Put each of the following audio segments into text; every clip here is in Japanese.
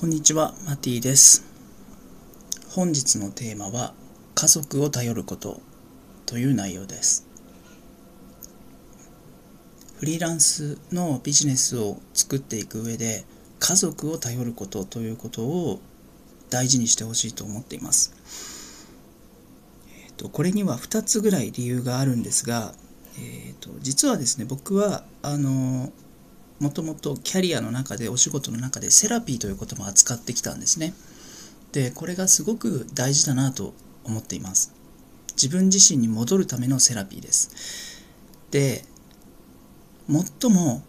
こんにちは、マティです。本日のテーマは、家族を頼ることという内容です。フリーランスのビジネスを作っていく上で、家族を頼ることということを大事にしてほしいと思っています。えーとこれには2つぐらい理由があるんですが、えーと実はですね、僕は、あの、もともとキャリアの中でお仕事の中でセラピーということも扱ってきたんですね。でこれがすごく大事だなと思っています。自分自身に戻るためのセラピーです。で最も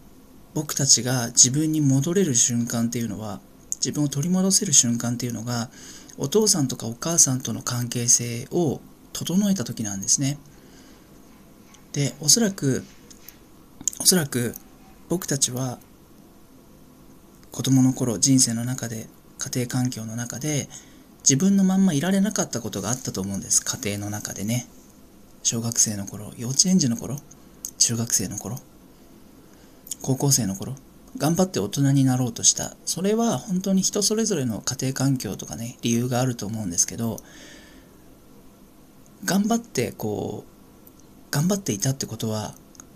僕たちが自分に戻れる瞬間っていうのは自分を取り戻せる瞬間っていうのがお父さんとかお母さんとの関係性を整えた時なんですね。でおそらくおそらく僕たちは子供の頃人生の中で家庭環境の中で自分のまんまいられなかったことがあったと思うんです。家庭の中でね。小学生の頃幼稚園児の頃中学生の頃高校生の頃頑張って大人になろうとした。それは本当に人それぞれの家庭環境とかね理由があると思うんですけど頑張ってこう頑張っていたってことは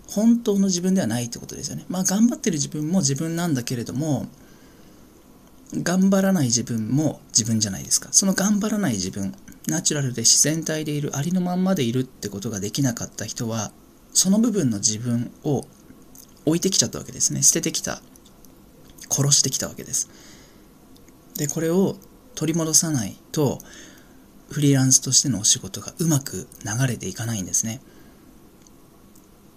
本当の自分ではないってことですよね。まあ頑張ってる自分も自分なんだけれども頑張らない自分も自分じゃないですか。その頑張らない自分ナチュラルで自然体でいるありのまんまでいるってことができなかった人はその部分の自分を置いてきちゃったわけですね。捨ててきた。殺してきたわけです。で、これを取り戻さないとフリーランスとしてのお仕事がうまく流れていかないんですね。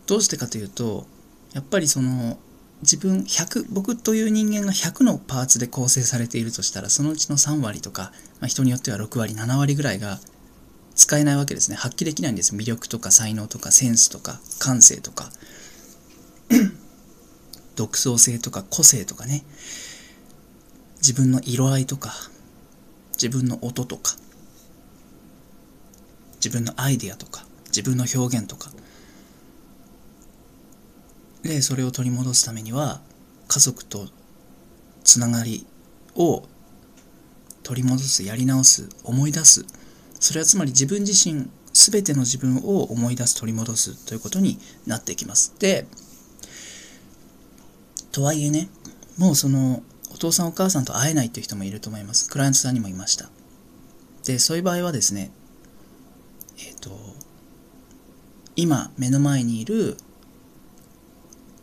どうしてかというとやっぱりその自分100僕という人間が100のパーツで構成されているとしたらそのうちの3割とか、まあ、人によっては6割7割ぐらいが使えないわけですね。発揮できないんです。魅力とか才能とかセンスとか感性とか。独創性とか個性とかね。自分の色合いとか自分の音とか。自分のアイデアとか。自分の表現とか。でそれを取り戻すためには家族とつながりを取り戻すやり直す思い出す。それはつまり自分自身全ての自分を思い出す取り戻すということになってきます。でとはいえねもうそのお父さんお母さんと会えないっていう人もいると思います。クライアントさんにもいました。でそういう場合はですねえっ、と今目の前にいる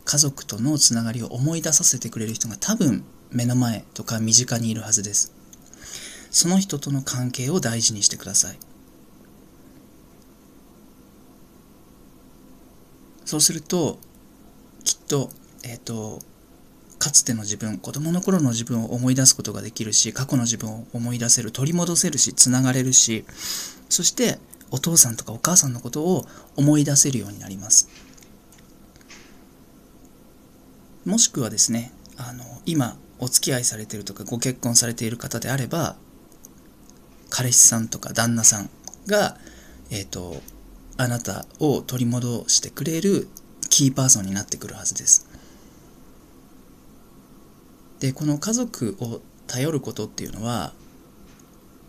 家族とのつながりを思い出させてくれる人が多分目の前とか身近にいるはずです。その人との関係を大事にしてください。そうするときっとえっ、とかつての自分子供の頃の自分を思い出すことができるし過去の自分を思い出せる取り戻せるしつながれるしそしてお父さんとかお母さんのことを思い出せるようになります。もしくはですねあの今お付き合いされてるとかご結婚されている方であれば彼氏さんとか旦那さんがえっ、とあなたを取り戻してくれるキーパーソンになってくるはずです。でこの家族を頼ることっていうのは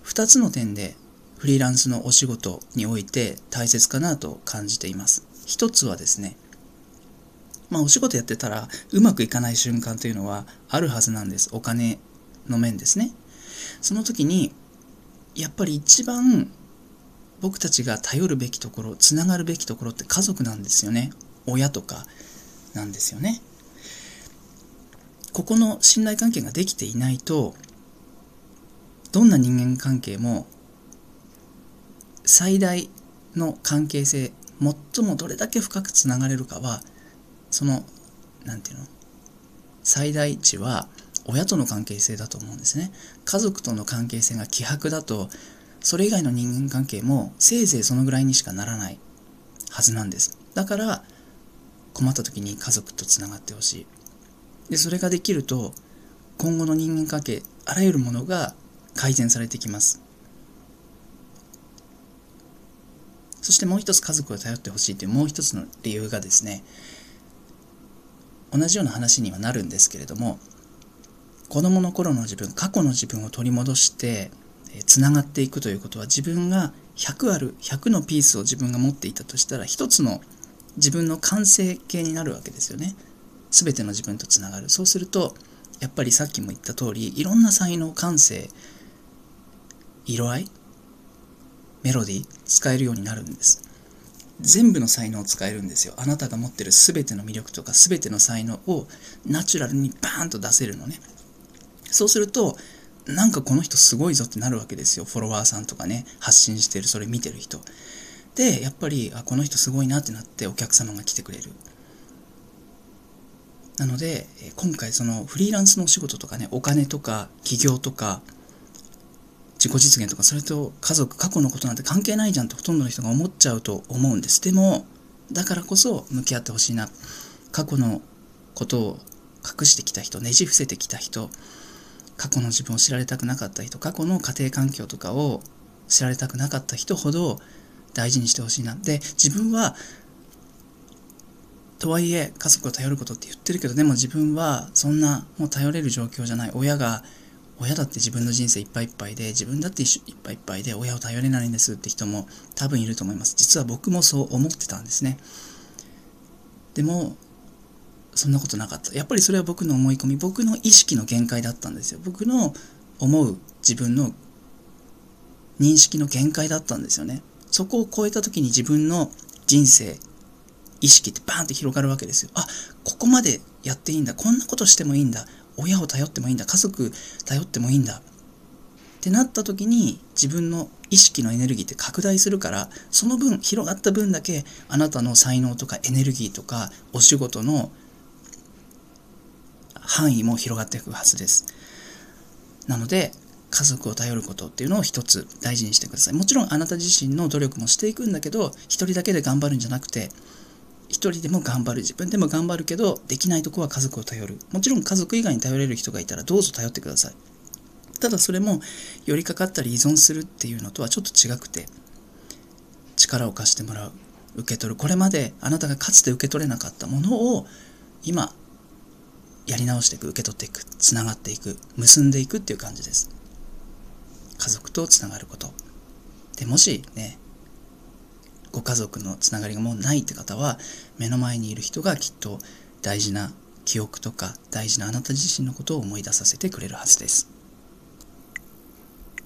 2つの点でフリーランスのお仕事において大切かなと感じています。一つはですねまあお仕事やってたらうまくいかない瞬間というのはあるはずなんです。お金の面ですね。その時にやっぱり一番僕たちが頼るべきところつながるべきところって家族なんですよね。親とかなんですよね。ここの信頼関係ができていないとどんな人間関係も最大の関係性最もどれだけ深くつながれるかはその何て言うの？最大値は親との関係性だと思うんですね。家族との関係性が希薄だとそれ以外の人間関係もせいぜいそのぐらいにしかならないはずなんです。だから困った時に家族とつながってほしい。でそれができると今後の人間関係あらゆるものが改善されてきます。そしてもう一つ家族を頼ってほしいというもう一つの理由がですね同じような話にはなるんですけれども子供の頃の自分過去の自分を取り戻してつながっていくということは自分が100ある100のピースを自分が持っていたとしたら一つの自分の完成形になるわけですよね。全ての自分とつながる。そうするとやっぱりさっきも言った通りいろんな才能感性色合いメロディー使えるようになるんです。全部の才能を使えるんですよ。あなたが持ってる全ての魅力とか全ての才能をナチュラルにバーンと出せるのね。そうするとなんかこの人すごいぞってなるわけですよ。フォロワーさんとかね発信してるそれ見てる人。でやっぱりあこの人すごいなってなってお客様が来てくれる。なので今回そのフリーランスのお仕事とかねお金とか起業とか自己実現とかそれと家族過去のことなんて関係ないじゃんってほとんどの人が思っちゃうと思うんです。でもだからこそ向き合ってほしいな。過去のことを隠してきた人ねじ伏せてきた人。過去の自分を知られたくなかった人過去の家庭環境とかを知られたくなかった人ほど大事にしてほしいな。で自分はとはいえ家族を頼ることって言ってるけどでも自分はそんなもう頼れる状況じゃない。親が親だって自分の人生いっぱいいっぱいで自分だっていっぱいいっぱいで親を頼れないんですって人も多分いると思います。実は僕もそう思ってたんですね。でもそんなことなかった。やっぱりそれは僕の思い込み僕の意識の限界だったんですよ。僕の思う自分の認識の限界だったんですよね。そこを超えた時に自分の人生意識ってバーンって広がるわけですよ。あここまでやっていいんだ。こんなことしてもいいんだ。親を頼ってもいいんだ家族頼ってもいいんだってなった時に自分の意識のエネルギーって拡大するからその分広がった分だけあなたの才能とかエネルギーとかお仕事の範囲も広がっていくはずです。なので家族を頼ることっていうのを一つ大事にしてください。もちろんあなた自身の努力もしていくんだけど一人だけで頑張るんじゃなくて一人でも頑張る自分でも頑張るけどできないとこは家族を頼る。もちろん家族以外に頼れる人がいたらどうぞ頼ってください。ただそれも寄りかかったり依存するっていうのとはちょっと違くて力を貸してもらう受け取る。これまであなたがかつて受け取れなかったものを今やり直していく受け取っていくつながっていく結んでいくっていう感じです。家族とつながること。でもしねご家族のつながりがもうないって方は目の前にいる人がきっと大事な記憶とか大事なあなた自身のことを思い出させてくれるはずです。